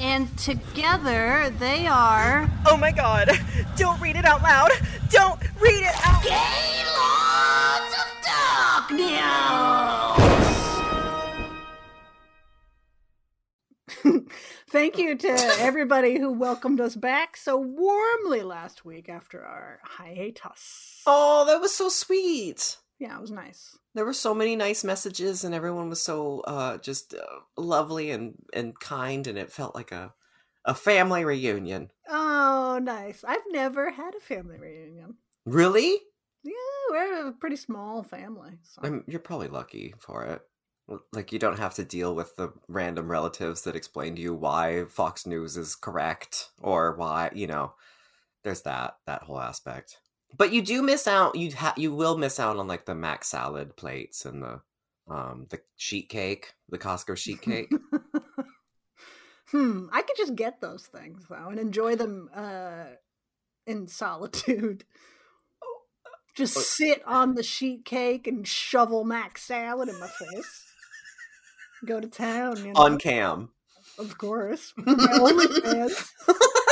And together they are. Oh my god! Don't read it out loud! Don't read it out Gay Lords of Darkness! Thank you to everybody who welcomed us back so warmly last week after our hiatus. Oh, that was so sweet. Yeah, it was nice. There were so many nice messages, and everyone was so uh, just uh, lovely and, and kind, and it felt like a a family reunion. Oh, nice. I've never had a family reunion. Really? Yeah, we're a pretty small family. So. I'm, you're probably lucky for it. Like you don't have to deal with the random relatives that explain to you why Fox News is correct or why you know. There's that that whole aspect. But you do miss out. You ha- you will miss out on like the mac salad plates and the um the sheet cake, the Costco sheet cake. hmm, I could just get those things though and enjoy them uh in solitude. Just sit on the sheet cake and shovel mac salad in my face. Go to town, you know? on cam. Of course. My OnlyFans.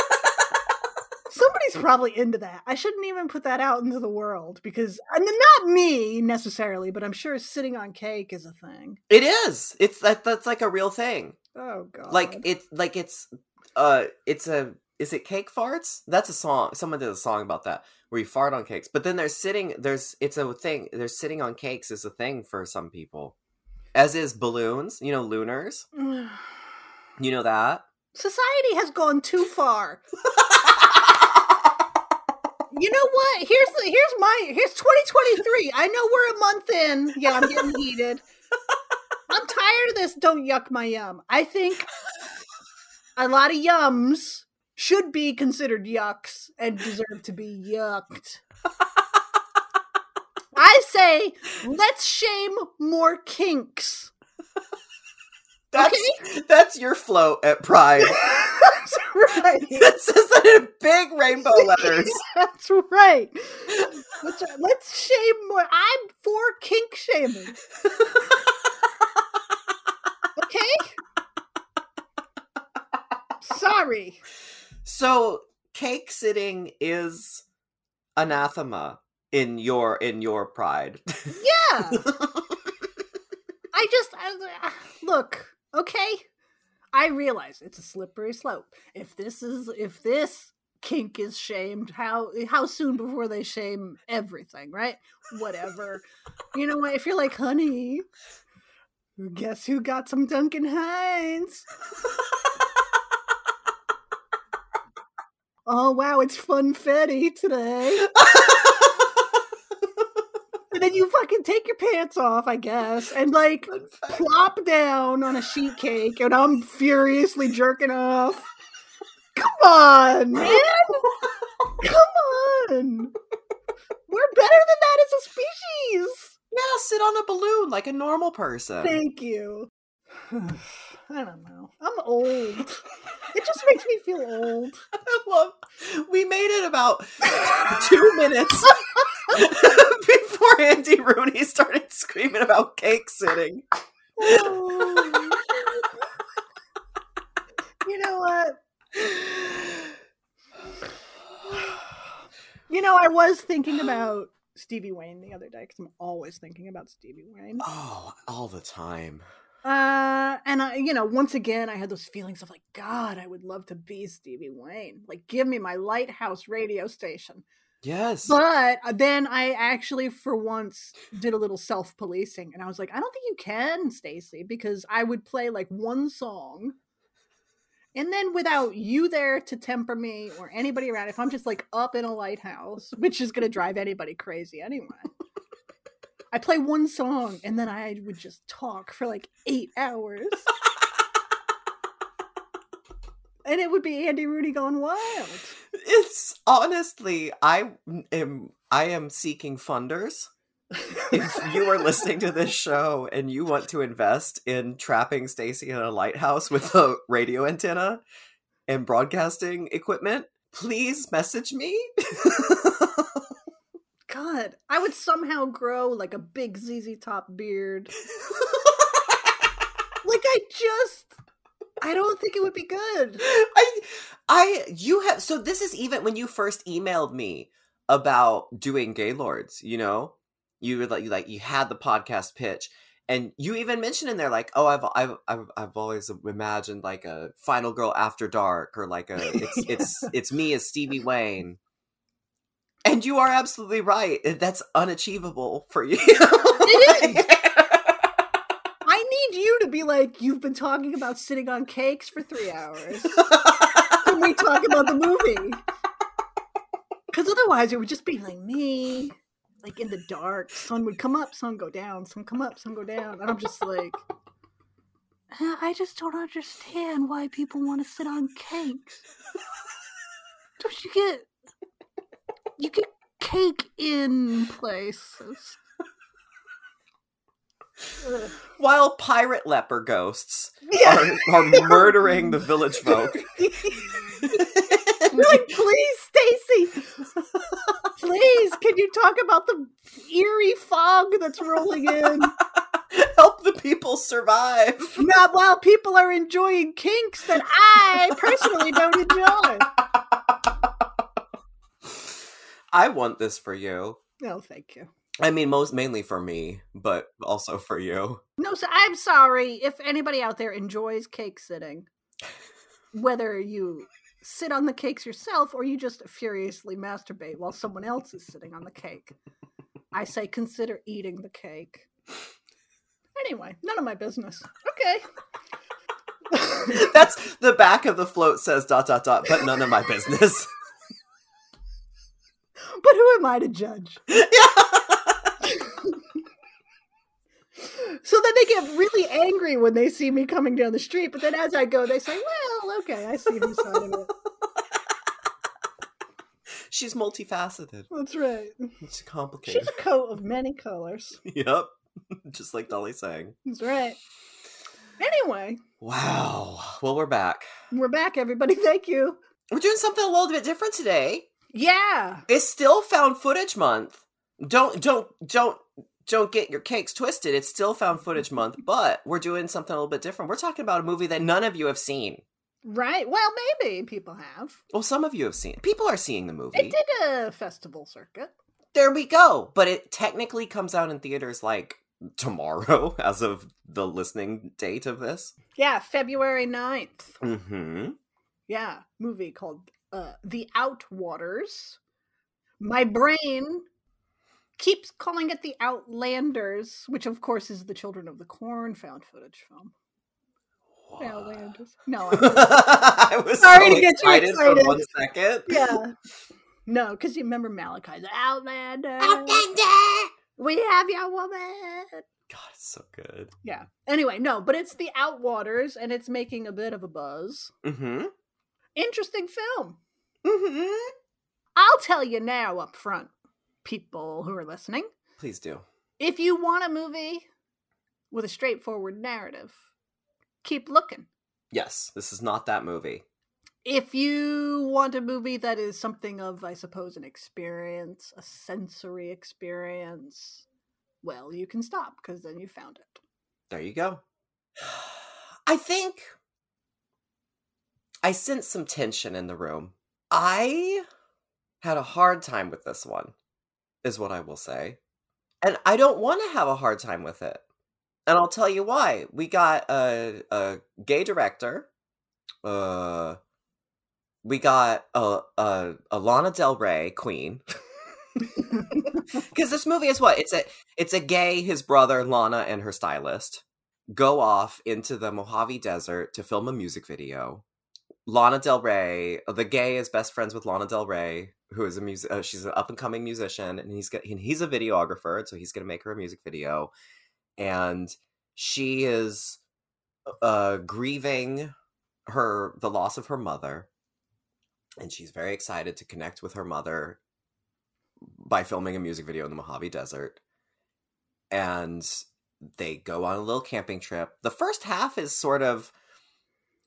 Somebody's probably into that. I shouldn't even put that out into the world because I mean, not me necessarily, but I'm sure sitting on cake is a thing. It is. It's that that's like a real thing. Oh god. Like it's like it's uh it's a is it cake farts? That's a song. Someone did a song about that where you fart on cakes. But then there's sitting there's it's a thing. There's sitting on cakes is a thing for some people. As is balloons, you know, lunars. You know that? Society has gone too far. you know what? Here's here's my here's 2023. I know we're a month in. Yeah, I'm getting heated. I'm tired of this. Don't yuck my yum. I think a lot of yums should be considered yucks and deserve to be yucked. I say let's shame more kinks. That's Okay. that's your float at Pride. That's right. It says that in big rainbow letters. That's right. Let's, uh, let's shame more. I'm for kink shaming. Okay? Sorry. So cake sitting is anathema in your in your pride. Yeah. I just I, uh, look, okay? I realize it's a slippery slope. If this is if this kink is shamed, how how soon before they shame everything, right? Whatever. you know what? If you're like, honey, guess who got some Duncan Hines? Oh wow, it's funfetti today. And then you fucking take your pants off, I guess, and like plop down on a sheet cake, and I'm furiously jerking off. Come on, man! Come on! We're better than that as a species! yeah, sit on a balloon like a normal person. Thank you. I don't know. I'm old. It just makes me feel old. I love. We made it about two minutes before Andy Rooney started screaming about cake sitting. Oh. you know what? You know, I was thinking about Stevie Wayne the other day because I'm always thinking about Stevie Wayne. Oh, all the time. Uh, and I, you know, once again, I had those feelings of like, God, I would love to be Stevie Wayne. Like, give me my lighthouse radio station. Yes. But uh, then I actually, for once, did a little self policing, and I was like, I don't think you can, Stacy, because I would play like one song, and then without you there to temper me or anybody around, if I'm just like up in a lighthouse, which is gonna drive anybody crazy anyway. I play one song, and then I would just talk for like eight hours. And it would be Andy Rooney gone wild. it's honestly, I am I am seeking funders if you are listening to this show and you want to invest in trapping Stacy in a lighthouse with a radio antenna and broadcasting equipment, please message me. God, I would somehow grow like a big ZZ Top beard. like I just I don't think it would be good. I I you have so this is even when you first emailed me about doing Gaylords, you know? You would like you like you had the podcast pitch and you even mentioned in there like oh I've I've I've, I've always imagined like a Final Girl After Dark or like a it's Yeah. it's it's me as Stevie Wayne. And you are absolutely right. That's unachievable for you. It is. I need you to be like, you've been talking about sitting on cakes for three hours. Can we talk about the movie? Because otherwise, it would just be like me, like in the dark. Sun would come up, sun go down, sun come up, sun go down. And I'm just like, "Uh, I just don't understand why people want to sit on cakes. Don't you get, you get cake in places. While pirate leper ghosts Yeah. are, are murdering the village folk. Like, please, Stacy, please, can you talk about the eerie fog that's rolling in? Help the people survive. Not while people are enjoying kinks that I personally don't enjoy. I want this for you. No, thank you. I mean, most mainly for me, but also for you. No, so I'm sorry if anybody out there enjoys cake sitting. Whether you sit on the cakes yourself or you just furiously masturbate while someone else is sitting on the cake. I say consider eating the cake. Anyway, none of my business. Okay. That's the back of the float says dot dot dot, but none of my business. But who am I to judge? So then they get really angry when they see me coming down the street, but then as I go, they say, well, okay, I see your side of it. She's multifaceted. That's right. It's complicated. She's a coat of many colors. Yep. Just like Dolly saying. That's right. Anyway, Wow. Well, we're back. we're back, everybody. Thank you. We're doing something a little bit different today. Yeah. It's still found footage month. Don't don't don't don't get your cakes twisted. It's still found footage month, but we're doing something a little bit different. We're talking about a movie that none of you have seen. Right. Well, maybe people have. Well, some of you have seen. People are seeing the movie. It did a festival circuit. There we go. But it technically comes out in theaters like tomorrow as of the listening date of this. Yeah, February 9th. Mhm. Yeah, movie called uh, The Outwaters. My brain keeps calling it The Outlanders, which of course is the Children of the Corn found footage film. Outlanders. No, I'm just- I was Sorry so to get you excited, excited. for one second. yeah. No, because you remember Malachi, the Outlander. Outlander! We have your woman. God, it's so good. Yeah. Anyway, no, but it's The Outwaters, and it's making a bit of a buzz. Mm-hmm. Interesting film. Mm-hmm. I'll tell you now up front, people who are listening. Please do. If you want a movie with a straightforward narrative, keep looking. Yes, this is not that movie. If you want a movie that is something of, I suppose, an experience, a sensory experience, well, you can stop because then you found it. There you go. I think I sense some tension in the room. I had a hard time with this one, is what I will say. And I don't want to have a hard time with it. And I'll tell you why. We got a, a gay director. Uh, we got a, a, a Lana Del Rey queen. Because this movie is what? It's a it's a gay, his brother, Lana, and her stylist go off into the Mojave Desert to film a music video. Lana Del Rey, the gay, is best friends with Lana Del Rey, who is a music. Uh, she's an up and coming musician, and he's got, and he's a videographer, so he's going to make her a music video. And she is uh, grieving her the loss of her mother, and she's very excited to connect with her mother by filming a music video in the Mojave Desert. and they go on a little camping trip. The first half is sort of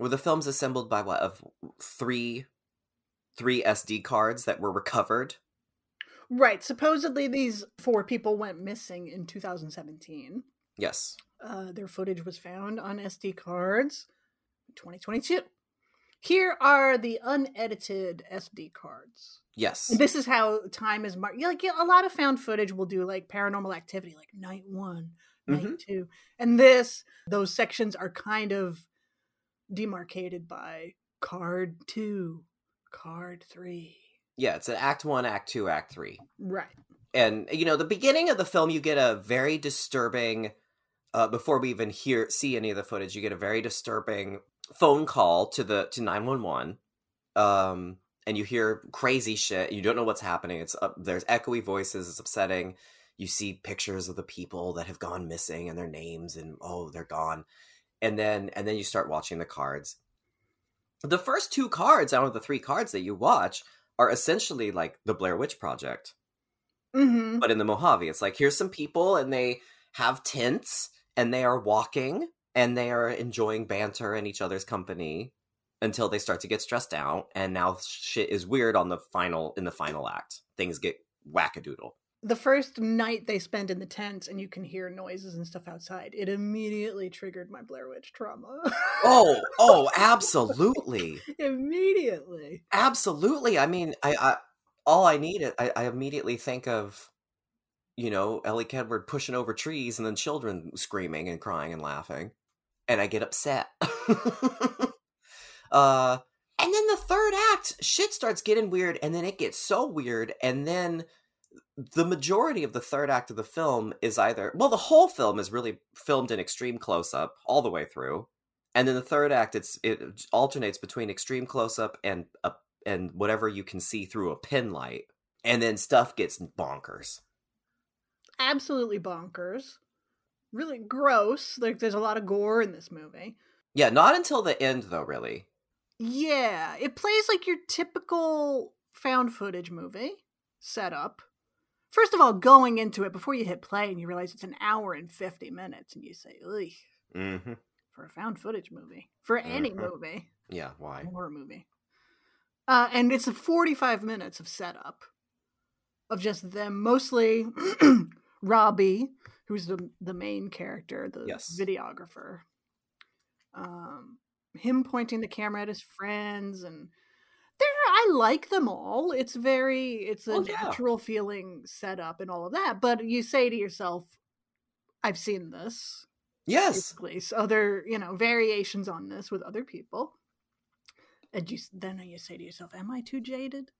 where the film's assembled by what of three three SD cards that were recovered. Right. Supposedly, these four people went missing in 2017. Yes. Uh, their footage was found on SD cards 2022. Here are the unedited SD cards. Yes. This is how time is marked. Like yeah, a lot of found footage will do like paranormal activity, like night one, night Mhm. two, and this those sections are kind of demarcated by card two, card three. Yeah, it's an act 1, act 2, act 3. Right. and you know the beginning of the film you get a very disturbing uh, before we even hear see any of the footage you get a very disturbing phone call to the to 911 um and you hear crazy shit you don't know what's happening it's uh, there's echoey voices it's upsetting you see pictures of the people that have gone missing and their names and oh they're gone and then and then you start watching the cards the first two cards out of the three cards that you watch are essentially like the blair witch project Mm-hmm. but in the Mojave, it's like here's some people and they have tents and they are walking and they are enjoying banter and each other's company until they start to get stressed out and now shit is weird on the final in the final act. Things get wackadoodle. The first night they spend in the tents and you can hear noises and stuff outside, it immediately triggered my Blair Witch trauma. Oh, oh, absolutely. immediately. Absolutely. I mean, I, I all I need is I, I immediately think of you know, Elly Kedward pushing over trees and then children screaming and crying and laughing. And I get upset. uh and then the third act, shit starts getting weird, and then it gets so weird, and then the majority of the third act of the film is either well, the whole film is really filmed in extreme close up all the way through, and then the third act it's it alternates between extreme close up and a, and whatever you can see through a pin light, and then stuff gets bonkers. Absolutely bonkers. Really gross. Like there's a lot of gore in this movie. Yeah, not until the end though, really. Yeah, it plays like your typical found footage movie setup. First of all, going into it before you hit play and you realize it's an hour and 50 minutes and you say, Ugh, Mm-hmm. for a found footage movie, for any Mhm. movie, Yeah, why? horror movie. Uh, and it's a 45 minutes of setup of just them, mostly Robbie, who's the, the main character, the Yes. videographer. Um, him pointing the camera at his friends and there I like them all. It's very it's a Oh, yeah. natural feeling setup and all of that. But you say to yourself, I've seen this Yes. basically. So other, you know, variations on this with other people. And you then you say to yourself, "Am I too jaded?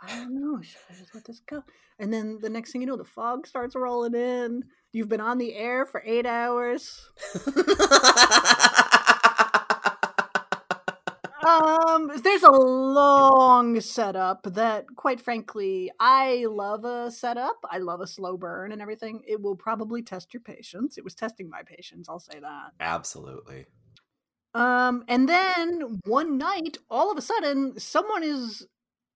I don't know. Should I just let this go?" And then the next thing you know, the fog starts rolling in. You've been on the air for eight hours. Um, there's a long setup that, quite frankly, I love a setup. I love a slow burn and everything. It will probably test your patience. It was testing my patience. I'll say that. Absolutely. Um, and then one night, all of a sudden, someone is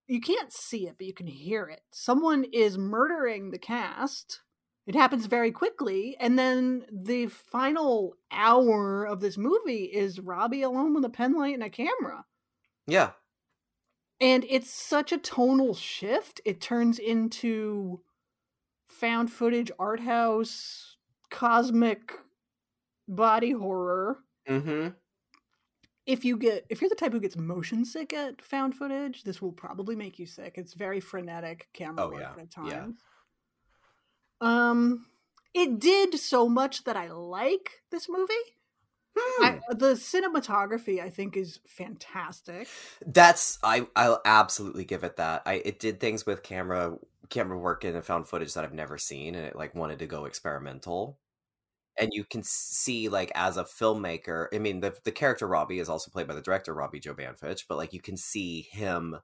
you can't see it, but you can hear it. Someone is murdering the cast. It happens very quickly, and then the final hour of this movie is Robbie alone with a penlight and a camera. Yeah. And it's such a tonal shift. It turns into found footage, art house, cosmic body horror Mm-hmm. if you get if you're the type who gets motion sick at found footage, this will probably make you sick. It's very frenetic camera Oh, work yeah, at times. yeah. Um, it did so much that I like this movie. Hmm. I, the cinematography, I think, is fantastic. That's I I'll absolutely give it that. I it did things with camera camera work and found footage that I've never seen and it like wanted to go experimental. And you can see like as a filmmaker, I mean the the character Robbie is also played by the director Robbie Joe Banfitch, but like you can see him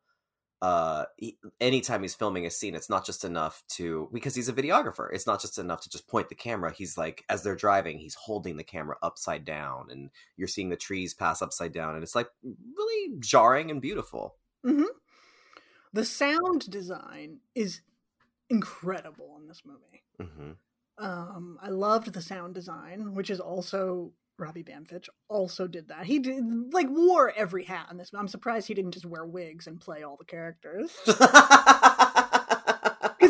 uh he- anytime he's filming a scene it's not just enough to because he's a videographer it's not just enough to just point the camera he's like as they're driving he's holding the camera upside down and you're seeing the trees pass upside down and it's like really jarring and beautiful mm-hmm. The sound design is incredible in this movie. hmm Um, I loved the sound design, which is also Robbie Banfitch also did that. He did like wore every hat in this. I'm surprised he didn't just wear wigs and play all the characters because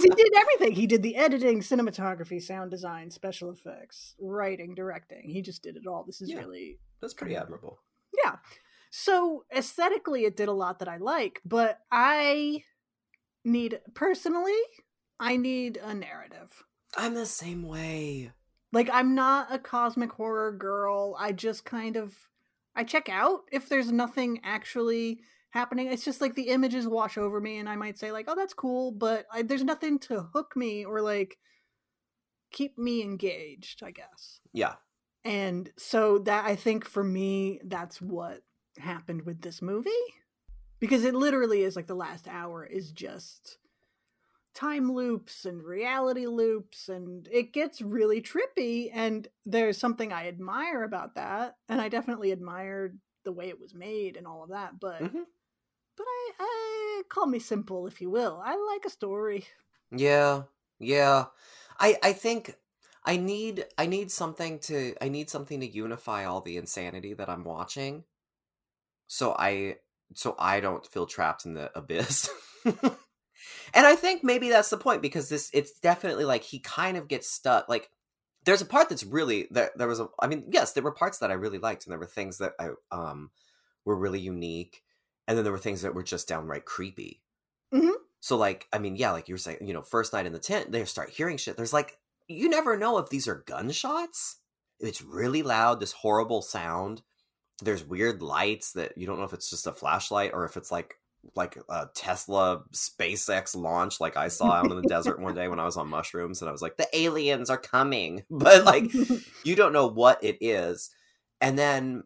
he did everything. He did the editing, cinematography, sound design, special effects, writing, directing. He just did it all. This is Yeah. really That's pretty admirable. yeah. So aesthetically, it did a lot that I like, but I need personally, I need a narrative. I'm the same way. Like I'm not a cosmic horror girl. I just kind of I check out if there's nothing actually happening. It's just like the images wash over me and I might say like, "Oh, that's cool," but I, there's nothing to hook me or like keep me engaged, I guess. Yeah. And so that I think for me that's what happened with this movie because it literally is like the last hour is just time loops and reality loops and it gets really trippy and there's something I admire about that and I definitely admired the way it was made and all of that but Mhm. but I, I call me simple if you will I like a story Yeah. Yeah. I I think I need I need something to I need something to unify all the insanity that I'm watching. So I so I don't feel trapped in the abyss. and I think maybe that's the point because this it's definitely like he kind of gets stuck like there's a part that's really there there was a I mean yes there were parts that I really liked and there were things that I um were really unique and then there were things that were just downright creepy. Mhm. So like I mean yeah like you were saying you know first night in the tent they start hearing shit there's like you never know if these are gunshots. It's really loud this horrible sound. There's weird lights that you don't know if it's just a flashlight or if it's like like a Tesla SpaceX launch like I saw out in the desert one day when I was on mushrooms and I was like the aliens are coming. But like you don't know what it is. And then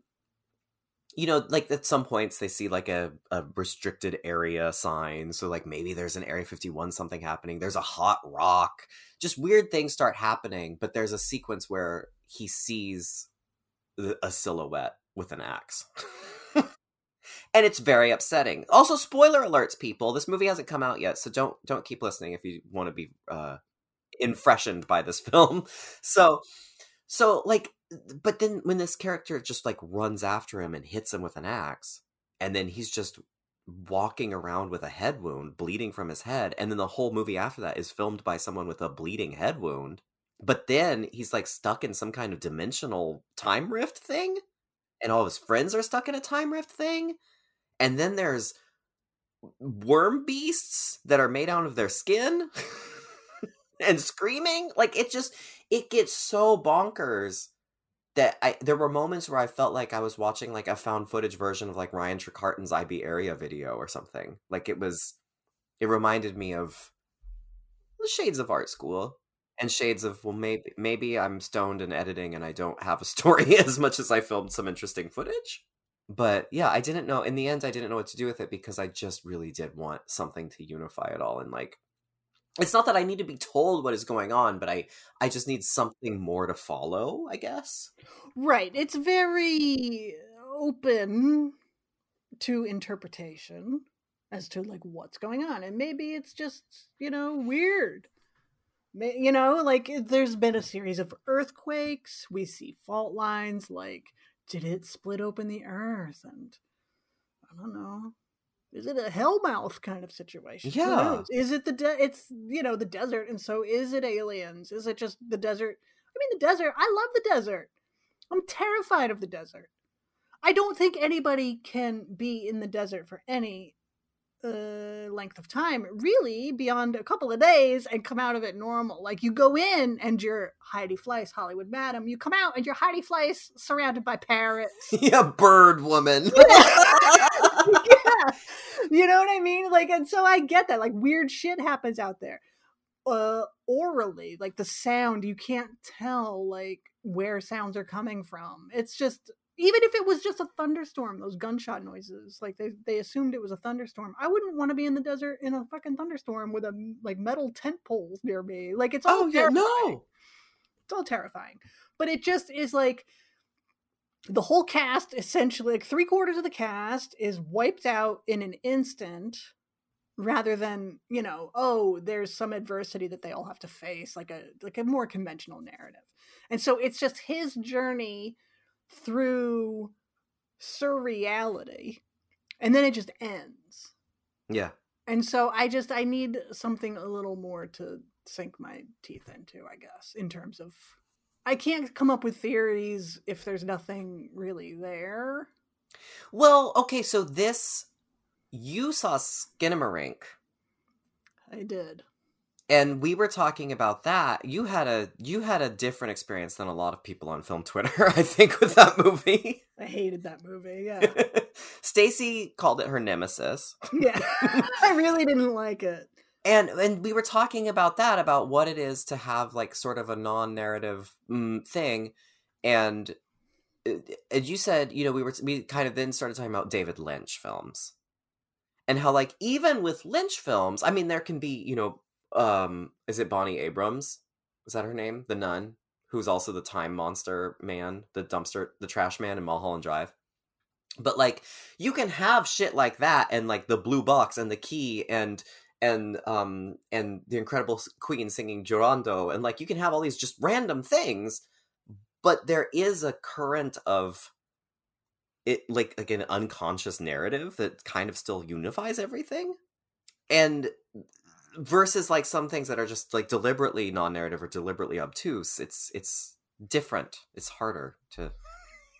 you know like at some points they see like a, a restricted area sign. So like maybe there's an area 51 something happening. There's a hot rock. Just weird things start happening but there's a sequence where he sees a silhouette with an axe and it's very upsetting. Also spoiler alerts people. This movie hasn't come out yet so don't don't keep listening if you want to be uh infreshened by this film. So so like but then when this character just like runs after him and hits him with an axe and then he's just walking around with a head wound bleeding from his head and then the whole movie after that is filmed by someone with a bleeding head wound but then he's like stuck in some kind of dimensional time rift thing and all of his friends are stuck in a time rift thing and then there's worm beasts that are made out of their skin and screaming like it just it gets so bonkers that I there were moments where I felt like I was watching like a found footage version of like Ryan Trecartin's I-Be Area video or something. Like it was it reminded me of the shades of art school and shades of well maybe maybe I'm stoned and editing and I don't have a story as much as I filmed some interesting footage. But yeah, I didn't know in the end I didn't know what to do with it because I just really did want something to unify it all and like it's not that I need to be told what is going on, but I I just need something more to follow, I guess. Right. It's very open to interpretation as to like what's going on. And maybe it's just, you know, weird. You know, like there's been a series of earthquakes. We see fault lines. Like, did it split open the earth? And I don't know. Is it a hellmouth kind of situation? Yeah. Is it the de- it's you know the desert, and so is it aliens? Is it just the desert? I mean, the desert. I love the desert. I'm terrified of the desert. I don't think anybody can be in the desert for any uh, length of time, really, beyond a couple of days and come out of it normal. Like you go in and you're Heidi Fleiss, Hollywood Madam. You come out and you're Heidi Fleiss surrounded by parrots. yeah, bird woman. yeah. You know what I mean? Like, and so I get that. Like, weird shit happens out there. Uh, aurally, like the sound, you can't tell like where sounds are coming from. It's just even if it was just a thunderstorm, those gunshot noises, like they they assumed it was a thunderstorm. I wouldn't want to be in the desert in a fucking thunderstorm with a like metal tent poles near me. Like it's all oh yeah, no. it's all terrifying but it just is like the whole cast essentially like three quarters of the cast is wiped out in an instant rather than you know oh there's some adversity that they all have to face like a like a more conventional narrative and so it's just his journey through surreality and then it just ends. Yeah. and so i just i need something a little more to sink my teeth into i guess in terms of i can't come up with theories if there's nothing really there. Well, okay, so this you saw Skinamarink. I did and we were talking about that. You had a you had a different experience than a lot of people on film Twitter, I think, with that movie. i hated that movie yeah Stacy called it her nemesis. yeah i really didn't like it and and we were talking about that about what it is to have like sort of a non-narrative mm, thing and uh, and you said you know we were we kind of then started talking about david lynch films and how like even with lynch films i mean there can be you know um is it Bonnie Aarons? Is that her name? The nun who's also the time monster man the dumpster the trash man in mulholland drive. But like you can have shit like that and like the blue box and the key and and um and the incredible queen singing Llorando and like you can have all these just random things but there is a current of it like like an unconscious narrative that kind of still unifies everything. And versus like some things that are just like deliberately non-narrative or deliberately obtuse it's it's different. It's harder to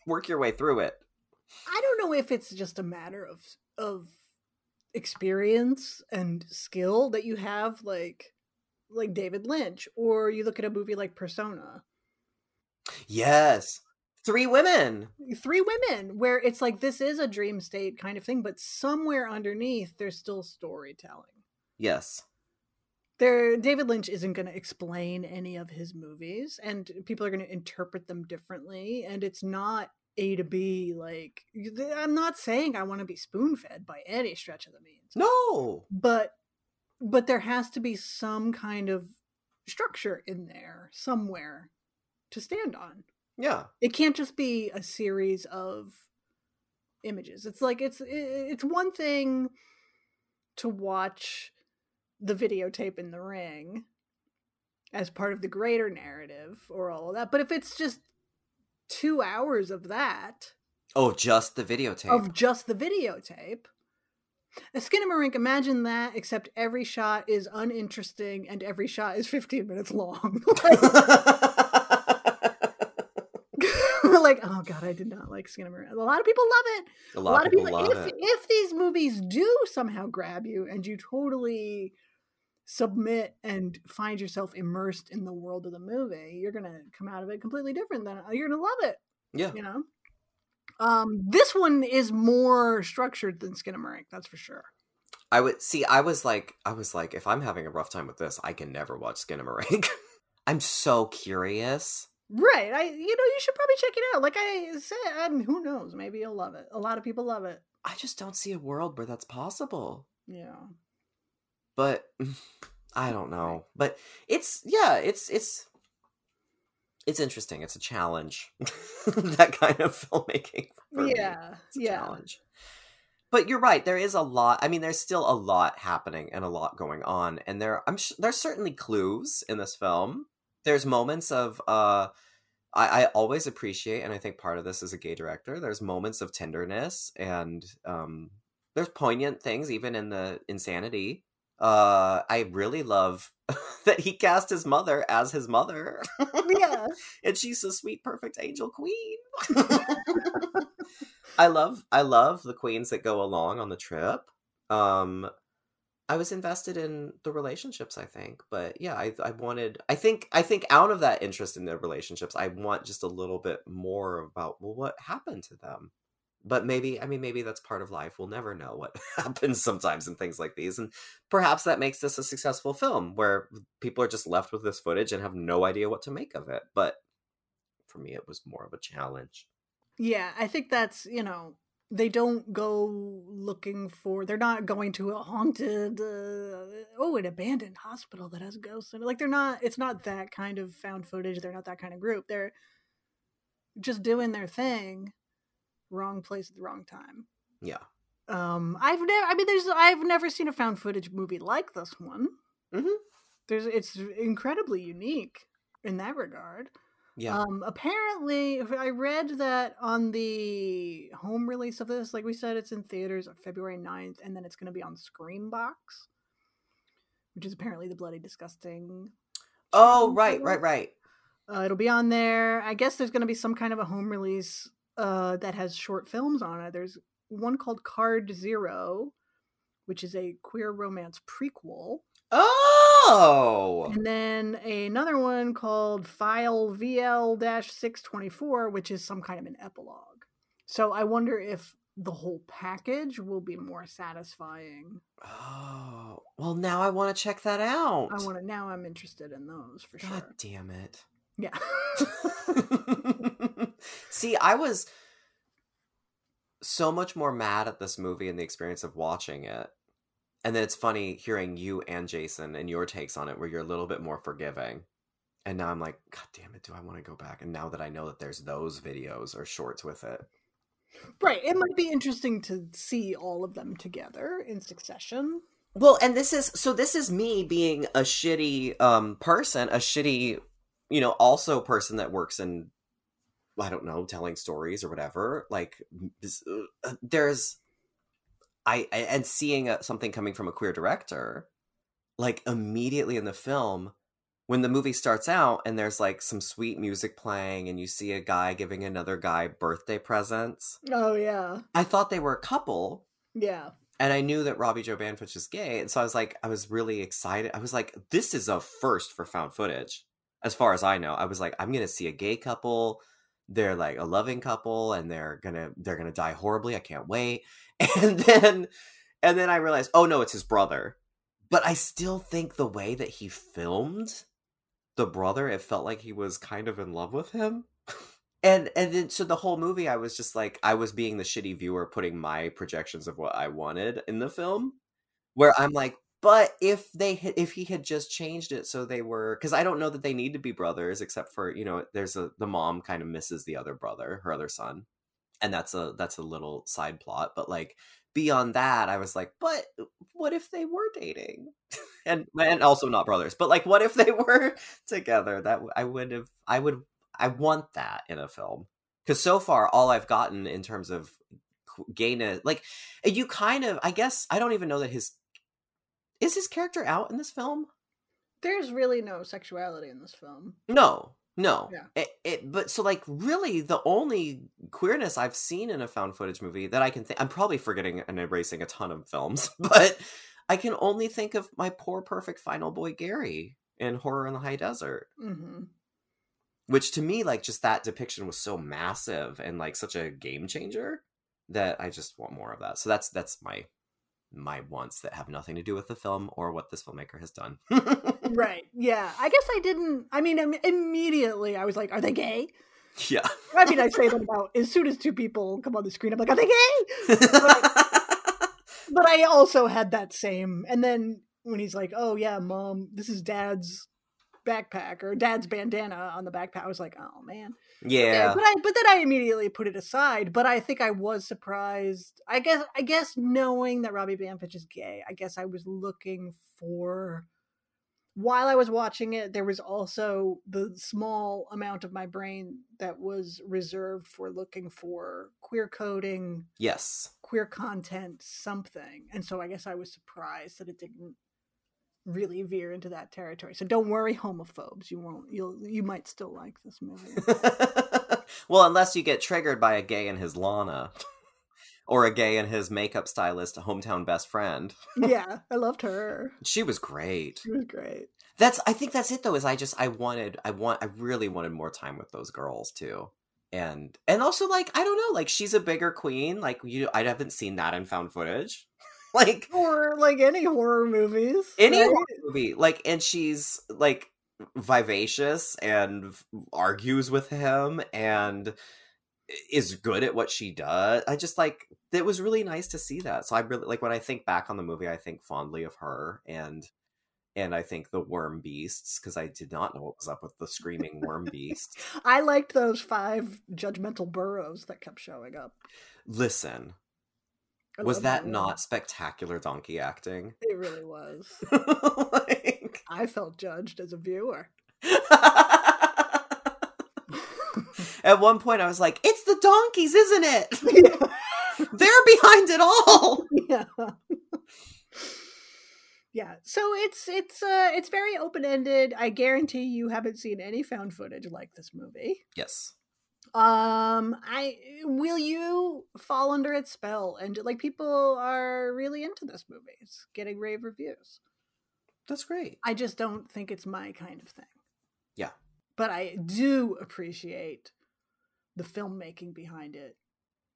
work your way through it. I don't know if it's just a matter of of experience and skill that you have like like David Lynch or you look at a movie like Persona. yes. Three women. Three women where it's like this is a dream state kind of thing but somewhere underneath there's still storytelling. yes There David Lynch isn't going to explain any of his movies and people are going to interpret them differently and it's not A to B like I'm not saying I want to be spoon-fed by any stretch of the means. no! But but there has to be some kind of structure in there somewhere to stand on. Yeah. It can't just be a series of images. It's like it's it's one thing to watch the videotape in the ring as part of the greater narrative or all of that but if it's just two hours of that oh just the videotape of just the videotape. A Skinamarink, imagine that, except every shot is uninteresting and every shot is 15 minutes long. like, like, oh god, I did not like Skinamarink. A lot of people love it. a lot, of people, love if, it if these movies do somehow grab you and you totally submit and find yourself immersed in the world of the movie, you're gonna come out of it completely different. Than you're gonna love it yeah you know um this one is more structured than skinamarink that's for sure I would see. I was like, I was like, if I'm having a rough time with this, I can never watch Skinamarink. I'm so curious. right i you know you should probably check it out like i said I mean, who knows maybe you'll love it a lot of people love it I just don't see a world where that's possible. yeah But I don't know. But it's yeah, it's it's it's interesting. It's a challenge. that kind of filmmaking. Yeah It's a yeah challenge. But you're right. There is a lot. I mean, there's still a lot happening and a lot going on, and there I'm sh- there's certainly clues in this film. There's moments of uh, I, I always appreciate, and I think part of this is a gay director. There's moments of tenderness, and um, there's poignant things even in the insanity. Uh, I really love that he cast his mother as his mother. yeah and she's a sweet, perfect angel queen. I love I love the queens that go along on the trip. Um I was invested in the relationships, I think. But yeah, I I wanted I think I think out of that interest in the relationships, I want just a little bit more about well what happened to them. But maybe I mean maybe that's part of life. We'll never know what happens sometimes in things like these. And perhaps that makes this a successful film where people are just left with this footage and have no idea what to make of it. But for me it was more of a challenge. yeah i think that's you know they don't go looking for they're not going to a haunted uh, oh an abandoned hospital that has ghosts in it like they're not it's not that kind of found footage they're not that kind of group they're just doing their thing wrong place at the wrong time Yeah. Um, I've never. I mean, there's. I've never seen a found footage movie like this one. Mhm. There's. It's incredibly unique in that regard. Yeah. Um, apparently, I read that on the home release of this, like we said, it's in theaters on February 9th, and then it's going to be on Screambox, which is apparently the bloody disgusting. oh, right, right, right. Uh, it'll be on there. I guess there's going to be some kind of a home release uh, that has short films on it. There's one called Card Zero, which is a queer romance prequel. Oh. And then another one called File VL 624, which is some kind of an epilogue. So I wonder if the whole package will be more satisfying. Oh. Well, now I want to check that out. I want to now I'm interested in those for God sure. God damn it. Yeah. See, I was so much more mad at this movie and the experience of watching it. And then it's funny hearing you and Jason and your takes on it where you're a little bit more forgiving. And now I'm like, God damn it, do I want to go back? And now that I know that there's those videos or shorts with it. right. It might be interesting to see all of them together in succession. Well, and this is so this is me being a shitty um person, a shitty, you know, also person that works in I don't know, telling stories or whatever. Like uh, there's I, I and seeing a, something coming from a queer director like immediately in the film when the movie starts out and there's like some sweet music playing and you see a guy giving another guy birthday presents. Oh yeah. I thought they were a couple Yeah. and I knew that Robbie Joe Banfitch is gay, and so I was like, I was really excited. I was like, this is a first for found footage, as far as I know. I was like, I'm gonna see a gay couple. They're like a loving couple, and they're gonna they're gonna die horribly. I can't wait. And then and then I realized, oh no, it's his brother. But I still think the way that he filmed the brother, it felt like he was kind of in love with him. And and then so the whole movie I was just like I was being the shitty viewer putting my projections of what I wanted in the film where I'm like but if they if he had just changed it so they were cuz I don't know that they need to be brothers except for you know there's a the mom kind of misses the other brother her other son. And that's a that's a little side plot but like beyond that I was like but uh, what if they were dating? And and also not brothers but like what if they were together? That I would have I would I want that in a film. Because so far all I've gotten in terms of gayness, like you kind of, I guess I don't even know that his is his character out in this film. There's really no sexuality in this film. No, no. Yeah. It, it, but so like really the only queerness I've seen in a found footage movie that I can think, I'm probably forgetting and erasing a ton of films, but I can only think of my poor perfect final boy Gary in Horror in the High Desert. hmm which to me like just that depiction was so massive and like such a game changer that i just want more of that so that's that's my my wants that have nothing to do with the film or what this filmmaker has done Right. Yeah. I guess I didn't. I mean, im- immediately I was like, "Are they gay?" yeah I mean, I say that about as soon as two people come on the screen, I'm like, "Are they gay?" But I also had that same. And then when he's like, "Oh yeah, mom, this is dad's backpack or dad's bandana on the backpack," I was like, "Oh man." yeah But I but then I immediately put it aside. But I think I was surprised. I guess I guess knowing that Robbie Banfitch is gay, I guess I was looking for while I was watching it, there was also the small amount of my brain that was reserved for looking for queer coding, yes queer content, something. And so I guess I was surprised that it didn't really veer into that territory. So don't worry, homophobes. You won't you'll you might still like this movie. well unless you get triggered by a gay and his lana or a gay and his makeup stylist hometown best friend yeah, I loved her. she was great She was great. that's i think that's it though is i just i wanted i want i really wanted more time with those girls too and and also like i don't know like she's a bigger queen like you i haven't seen that in found footage like Or like any horror movies. any right? horror movie like and she's like vivacious and argues with him and is good at what she does i just like it was really nice to see that so i really like when i think back on the movie i think fondly of her and and i think the worm beasts because i did not know what was up with the screaming worm beast I liked those five judgmental burros that kept showing up. listen I Was love that not spectacular donkey acting? It really was. like... I felt judged as a viewer. At one point, I was like, "It's the donkeys, isn't it? They're behind it all." yeah. yeah. So it's it's uh it's very open ended. I guarantee you haven't seen any found footage like this movie. Yes. Um I will you fall under its spell and like people are really into this movie. It's getting rave reviews. That's great. I just don't think it's my kind of thing. Yeah. But I do appreciate the filmmaking behind it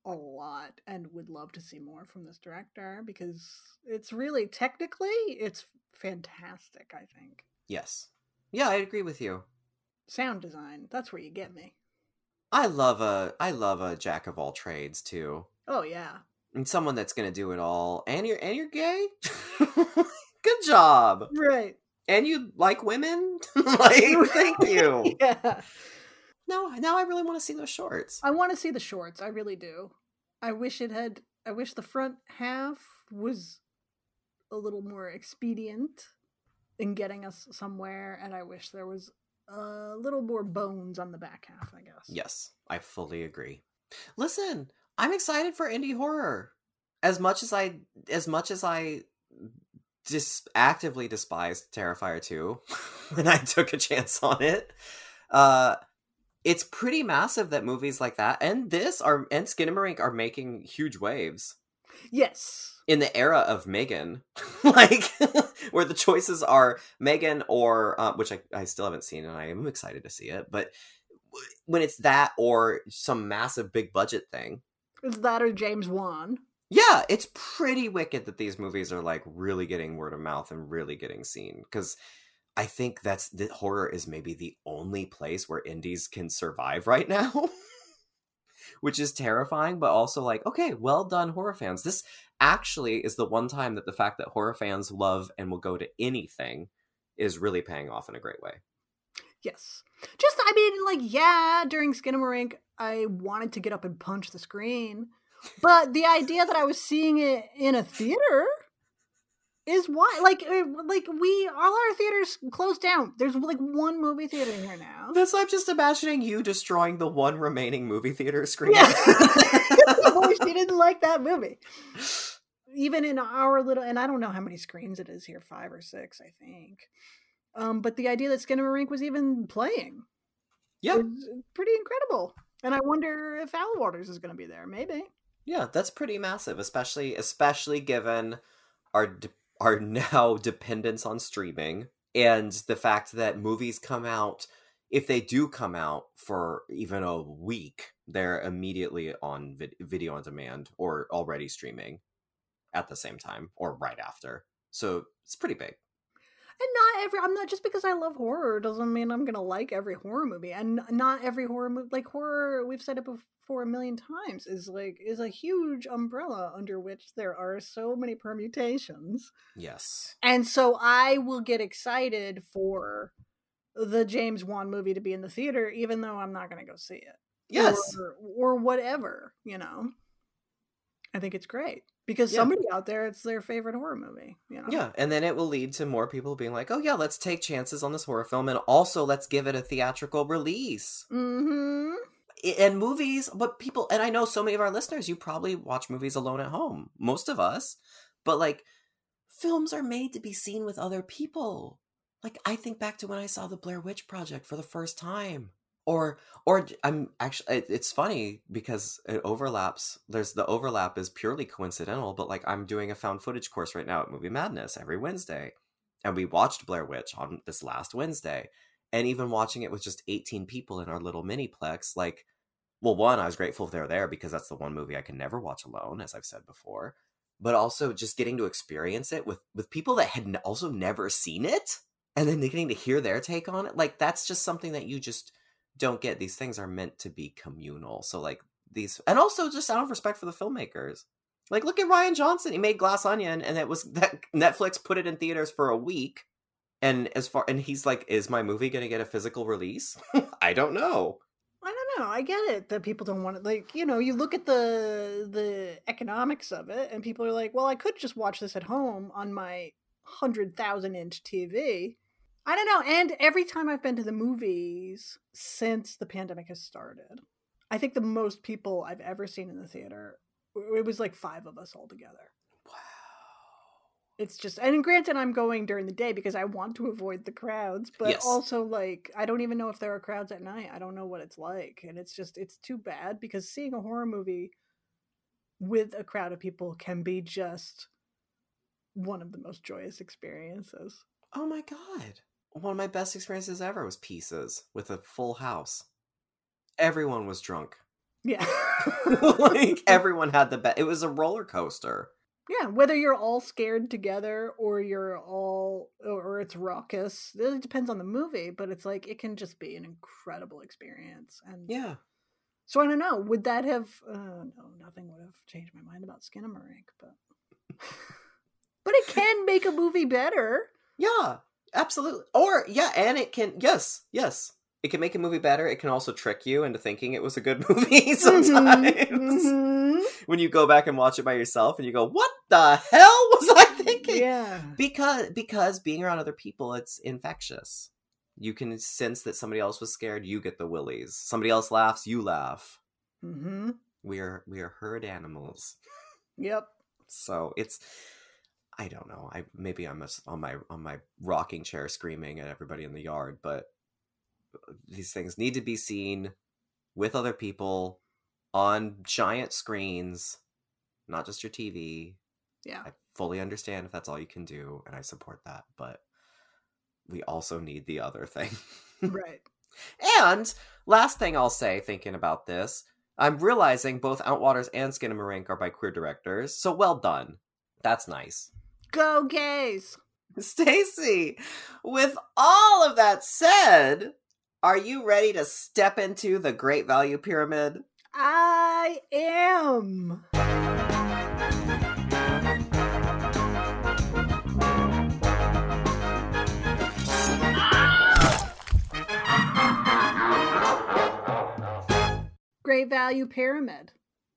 a lot and would love to see more from this director because it's really technically it's fantastic, I think. Yes. Yeah, I agree with you. Sound design, that's where you get me. I love a I love a jack of all trades too. Oh yeah. And someone that's gonna do it all. And you're and you're gay? Good job. Right. And you like women? like thank you. Yeah. No, now I really want to see those shorts. I want to see the shorts, I really do. I wish it had I wish the front half was a little more expedient in getting us somewhere and I wish there was a little more bones on the back half, I guess. Yes, I fully agree. Listen, I'm excited for indie horror. As much as I as much as I dis- actively despised Terrifier 2 when I took a chance on it. Uh it's pretty massive that movies like that and this are and Skinamarink are making huge waves Yes. in the era of Megan, like where the choices are Megan or uh, which I, I still haven't seen and I am excited to see it, but when it's that or some massive big budget thing, Is that or James Wan? yeah, it's pretty wicked that these movies are like really getting word of mouth and really getting seen because I think that's the horror is maybe the only place where indies can survive right now. Which is terrifying, but also like, okay, well done, horror fans. This actually is the one time that the fact that horror fans love and will go to anything is really paying off in a great way. Yes. Just I mean, like, yeah, during Skinamarink, I wanted to get up and punch the screen. But the idea that I was seeing it in a theater is why like uh, like we all our theaters closed down. There's like one movie theater here now. That's I'm just imagining you destroying the one remaining movie theater screen. Yeah. She didn't like that movie. Even in our little, and I don't know how many screens it is here, five or six, I think. Um, but the idea that Skinamarink was even playing yeah, pretty incredible. And I wonder if Outwaters is going to be there. Maybe. yeah, that's pretty massive, especially especially given our de- our now dependence on streaming and the fact that movies come out if they do come out for even a week they're immediately on vid- video on demand or already streaming at the same time or right after. So it's pretty big And not every. I'm not just because I love horror doesn't mean I'm to like every horror movie. And not every horror movie, like horror, we've said it before a million times, is like is a huge umbrella under which there are so many permutations. yes And so I will get excited for the James Wan movie to be in the theater, even though I'm not to go see it. yes Or, or whatever, you know. I think it's great because Yeah. somebody out there, it's their favorite horror movie, you know. Yeah, and then it will lead to more people being like, "Oh yeah, let's take chances on this horror film, and also let's give it a theatrical release." Mm-hmm. And movies, but people, and I know so many of our listeners, you probably watch movies alone at home. Most of us, but like, films are made to be seen with other people. Like, I think back to when I saw the Blair Witch Project for the first time. Or, or I'm actually, it- it's funny because it overlaps. There's the overlap is purely coincidental, but like, I'm doing a found footage course right now at Movie Madness every Wednesday. And we watched Blair Witch on this last Wednesday. And even watching it with just 18 people in our little miniplex, like, well, one, I was grateful they were there because that's the one movie I can never watch alone, as I've said before. But also just getting to experience it with with people that had also never seen it, and then getting to hear their take on it, like that's just something that you just don't get. These things are meant to be communal. So like these, and also just out of respect for the filmmakers. Like look at Rian Johnson. He made Glass Onion, and it was that Netflix put it in theaters for a week. And as far and he's like, is my movie going to get a physical release? I don't know. I don't know. I get it that people don't want it. Like, you know, you look at the the economics of it, and people are like, "Well, I could just watch this at home on my hundred thousand inch TV." I don't know. And every time I've been to the movies since the pandemic has started, I think the most people I've ever seen in the theater, it was like five of us all together. Wow. It's just, and granted, I'm going during the day because I want to avoid the crowds, but Yes. also like I don't even know if there are crowds at night. I don't know what it's like, and it's just it's too bad because seeing a horror movie with a crowd of people can be just one of the most joyous experiences. Oh my god. One of my best experiences ever was Pieces with a full house. Everyone was drunk. Yeah, like everyone had the best. It was a roller coaster. yeah. Whether you're all scared together or you're all or it's raucous, it depends on the movie. But it's like it can just be an incredible experience, and Yeah. So I don't know. Would that have? Uh, no, nothing would have changed my mind about Skinamarink, but but it can make a movie better. Yeah. Absolutely. Or yeah, and it can yes, yes. It can make a movie better. It can also trick you into thinking it was a good movie sometimes. Mhm, When you go back and watch it by yourself and you go, "What the hell was I mhm. thinking?" Yeah, because because being around other people it's infectious you can sense that somebody else was scared you get the willies somebody else laughs you laugh hmm we are we are herd animals yep. so it's i don't know i maybe i'm on my on my rocking chair screaming at everybody in the yard but uh, these things need to be seen with other people on giant screens not just your tv Yeah, I fully understand if that's all you can do, and I support that. But we also need the other thing. right. and last thing I'll say, thinking about this, I'm realizing both Outwaters and Skinamarink are by queer directors. So well done. That's nice. Go gays. Stacy, with all of that said, are you ready to step into the Great Value Pyramid? I am. Great value pyramid.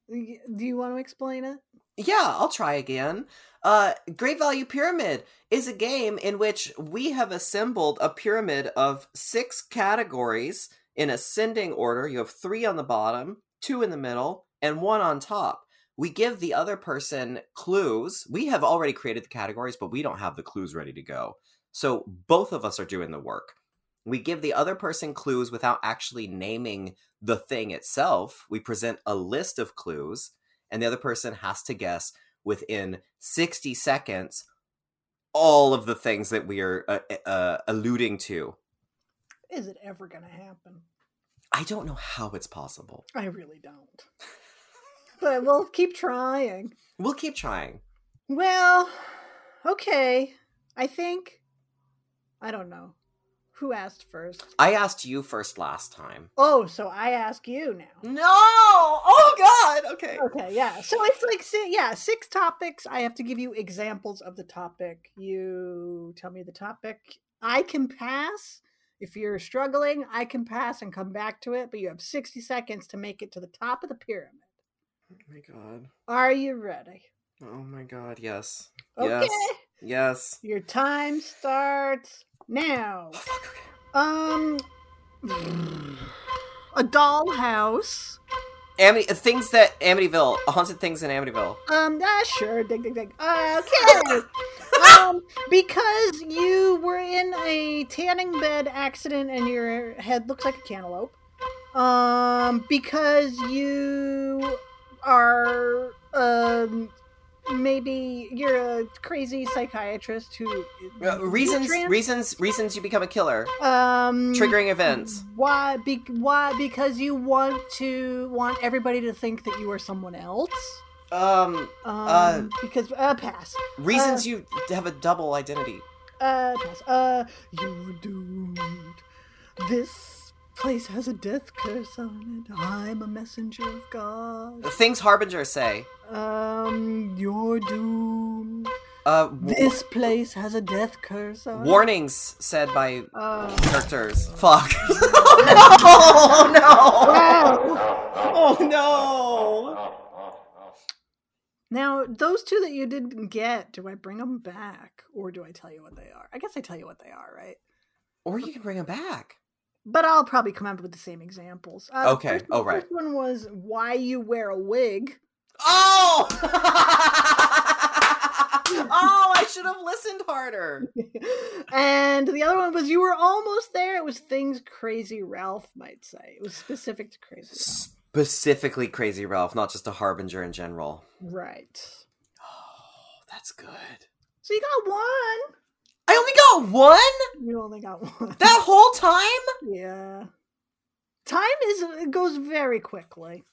Do you want to explain it? Yeah, I'll try again. Uh, Great Value Pyramid is a game in which we have assembled a pyramid of six categories in ascending order. You have three on the bottom, two in the middle, and one on top. We give the other person clues. We have already created the categories, but we don't have the clues ready to go. So both of us are doing the work. We give the other person clues without actually naming the thing itself. We present a list of clues and the other person has to guess within 60 seconds all of the things that we are uh, uh, alluding to. Is it ever going to happen? I don't know how it's possible. I really don't. but we'll keep trying. We'll keep trying. Well, okay. I think. I don't know. Who asked first? I asked you first last time. Oh, so I ask you now. No! Oh god! Okay. Okay, yeah. So it's like, yeah, six topics. I have to give you examples of the topic. You tell me the topic. I can pass. If you're struggling, I can pass and come back to it, but you have 60 seconds to make it to the top of the pyramid. Oh my god. Are you ready? Oh my god, yes. Okay. Yes. Yes. Your time starts now. Fuck, okay. Um, a dollhouse. Amity- things that Amityville, haunted things in Amityville. Um, ah, sure. Ding, ding, ding. Okay. um, because you were in a tanning bed accident and your head looks like a cantaloupe. Um, because you are, um, maybe you're a crazy psychiatrist who Uh, reasons, Trans- reasons, reasons you become a killer. um Triggering events. Why? Be, why? Because you want to want everybody to think that you are someone else. Um, Um, Uh, because uh, pass. reasons you have a double identity. Uh, pass. Uh, you're doomed. This place has a death curse on it. I'm a messenger of God. the Things harbingers say. Um, you're doomed. Uh, w- This place has a death curse on warnings said by Uh, characters. Fuck. oh no! wow. Oh no! Now, those two that you didn't get, do I bring them back or do I tell you what they are? I guess I tell you what they are, right? Or you can bring them back. But I'll probably come up with the same examples. Uh, Okay. first- Oh, right. first one was why you wear a wig. Oh! oh, I should have listened harder. and the other one was you were almost there. It was things Crazy Ralph might say. It was specific to Crazy Ralph. Specifically, Crazy Ralph, not just a harbinger in general. Right. Oh, that's good. So you got one. I only got one You only got one. that whole time. yeah. Time is it goes very quickly.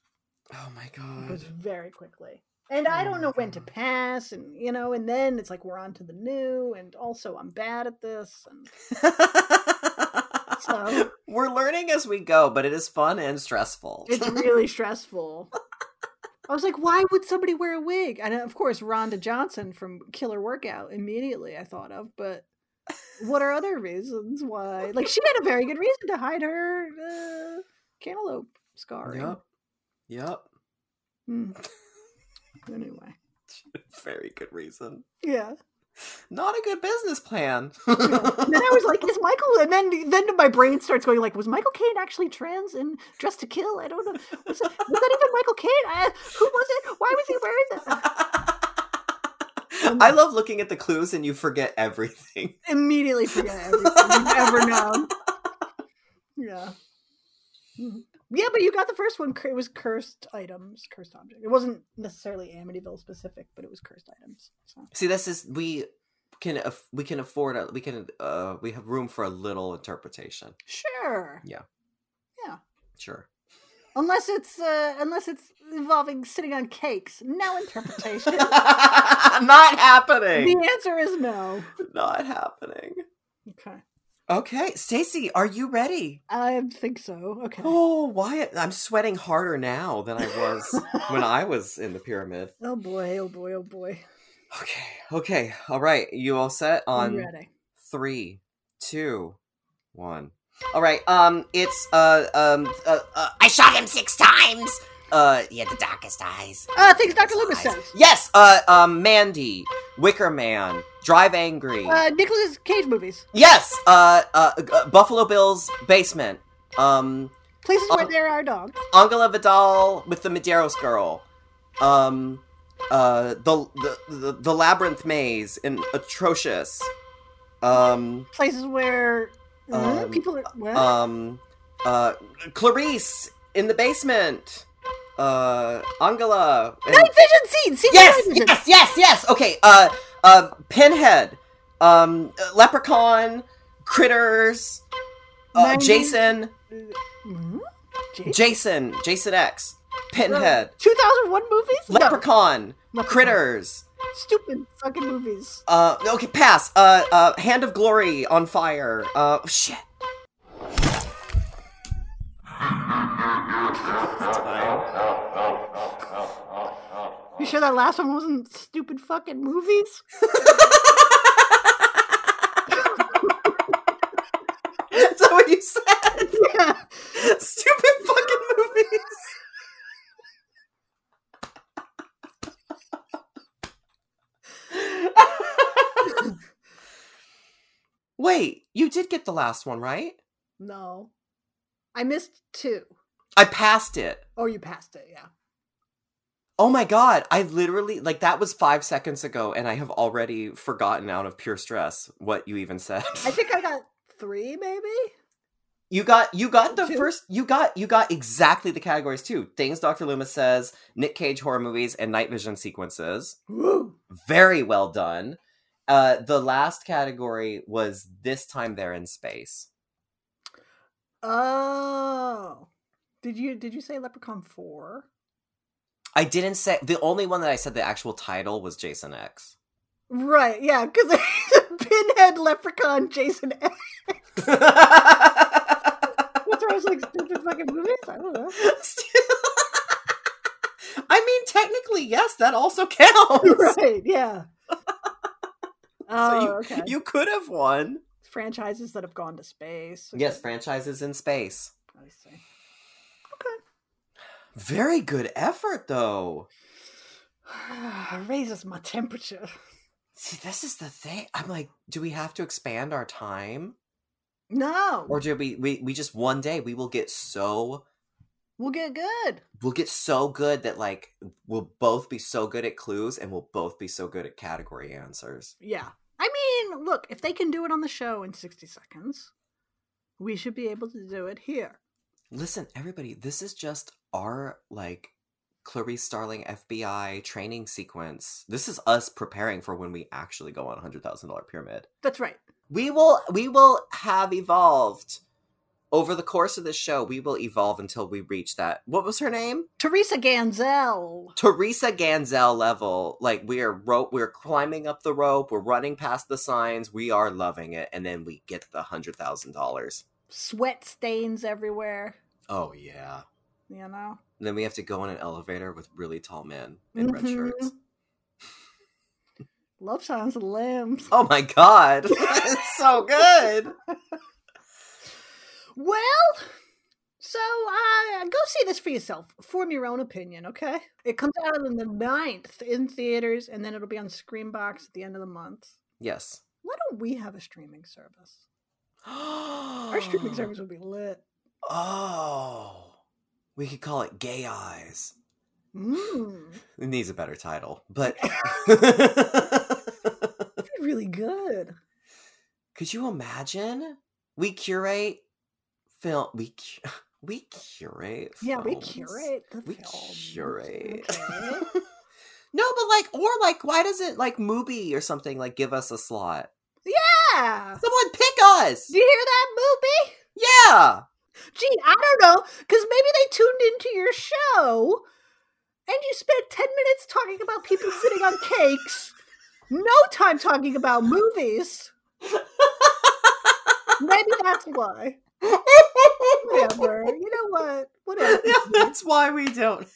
Oh my It goes god. very quickly. And I Oh don't my know when to pass, and you know, and then it's like we're on to the new, and also I'm bad at this, and So- We're learning as we go, but it is fun and stressful. it's really stressful. I was like, why would somebody wear a wig? And of course, Rhonda Johnson from Killer Workout immediately I thought of, but what are other reasons why? Like, she had a very good reason to hide her uh, cantaloupe scarring. Yep. Yep. Hmm. Anyway, Very good reason. yeah. Not a good business plan. And then I was like, "Is Michael?" And then, then my brain starts going like, "Was Michael Caine actually trans in Dressed to Kill?" I don't know. Was, that, was that even Michael Caine? I, who was it? Why was he wearing that? I love looking at the clues and you forget everything. Immediately forget everything you've ever known. Yeah. Mhm. Yeah, but you got the first one. It was cursed items, cursed object. It wasn't necessarily Amityville specific, but it was cursed items. So See, this is we can we can afford a we can uh we have room for a little interpretation. sure, Yeah. Yeah. Sure. unless it's uh, unless it's involving sitting on cakes, no interpretation. Not happening. The answer is no. Not happening. Okay. Okay, Stacy, are you ready? I think so. Okay. Oh, Wyatt, I'm sweating harder now than I was when I was in the pyramid. Oh boy, oh boy, oh boy. Okay, okay, all right. You all set I'm on ready. three, two, one. All right. Um, it's uh um uh, uh I shot him six times. Uh, he had the darkest eyes. Uh, things Dr. Says. yes. Uh, um, Mandy, Wicker Man, Drive Angry. Uh, Nicolas Cage movies. yes. Uh, uh, uh, Buffalo Bill's basement. Um, Places where Oh. there are dogs. Angela Vidal with the Medeiros girl. Um, uh, the the the, the labyrinth maze in atrocious. Um, Places where uh, Um, people are. What? um, uh, Clarice in the basement. Uh, Angela. and- Night vision scene. Scene yes, yes, yes, yes. Okay. Uh, uh, Pinhead. Um, Leprechaun. Critters. Uh, Nineties- Jason. Mhm. Jason? Jason. Jason X. Pinhead. 2001 movies. Leprechaun. Leprechaun. Critters. Stupid fucking movies. Uh, okay, pass. Uh, uh, Hand of Glory on fire. Uh, shit. You sure that last one wasn't stupid fucking movies? Is that what you said? yeah. Stupid fucking movies. Wait, you did get the last one, right? No. I missed two. I passed it. Oh, you passed it, yeah. Oh my god, I literally like that was 5 seconds ago and I have already forgotten out of pure stress what you even said. I think I got three, maybe? You got you got the Two. first you got you got exactly the categories too. Things Dr. Loomis says, Nick Cage horror movies and night vision sequences. Woo. Very well done. Uh the last category was this time they're in space. Oh. Did you did you say Leprechaun 4? I didn't say the only one that I said the actual title was Jason X. Right, yeah, because Pinhead, Leprechaun, Jason X. That's where I was like, stupid fucking movies? I don't know. I mean technically yes, that also counts. right, yeah. Oh, so you, oh, okay. you could have won. Franchises that have gone to space. Yes, franchises in space. I see. Very good effort, though. Raises my temperature. See, this is the thing. I'm like, do we have to expand our time, No, or do we? We we just one day we will get so we'll get good. we'll get so good that like we'll both be so good at clues and we'll both be so good at category answers. Yeah. I mean, look, if they can do it on the show in 60 seconds, we should be able to do it here. Listen, everybody, this is just our like Clarice Starling FBI training sequence. This is us preparing for when we actually go on a hundred thousand dollar pyramid. That's right. We will we will have evolved over the course of this show. We will evolve until we reach that. What was her name? Teresa Ganzel. Teresa Ganzel level. Like we are rope. We're climbing up the rope. We're running past the signs. We are loving it, and then we get the hundred thousand dollars. Sweat stains everywhere, Oh yeah. you know? And then we have to go in an elevator with really tall men in red Mhm. shirts. Love signs and limbs. Oh my god, it's so good. Well, so uh, go see this for yourself. Form your own opinion, okay? It comes out on the 9th in theaters, and then it'll be on Screambox at the end of the month. Yes. Why don't we have a streaming service? Our streaming service would be lit. Oh, we could call it Gay Eyes. Mmm. It needs a better title, but That'd be really good. could you imagine? We curate film. We cu- we curate. Yeah, we curate We films, curate. okay? no, but like, or like, why doesn't like Mubi or something like give us a slot? Yeah. Someone pick us. Do you hear that, Mubi? Yeah. Gee, I don't know, because maybe they tuned into your show and you spent 10 minutes talking about people sitting on cakes, no time talking about movies. Maybe that's why. Whatever. You know what? Whatever. yeah, that's why we don't.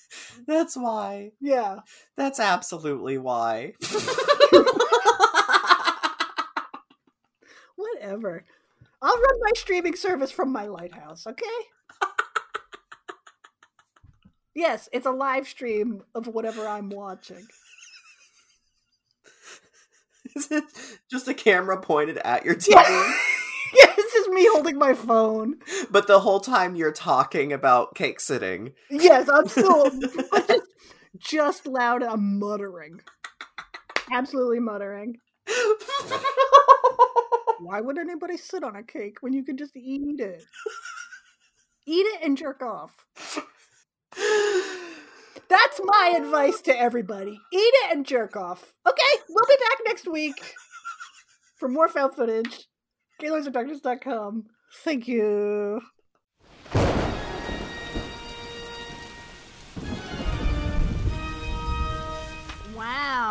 That's why. Yeah. That's absolutely why. Whatever. I'll run my streaming service from my lighthouse, okay? yes, it's a live stream of whatever I'm watching. Is it just a camera pointed at your TV? Yeah. yeah, it's just me holding my phone. But the whole time you're talking about cake sitting. Yes, I'm still just, just loud. I'm muttering, absolutely muttering. Why would anybody sit on a cake when you could just eat it? Eat it and jerk off. That's my advice to everybody. Eat it and jerk off. Okay, we'll be back next week for more found footage. GaylordsandDarkness.com. Thank you.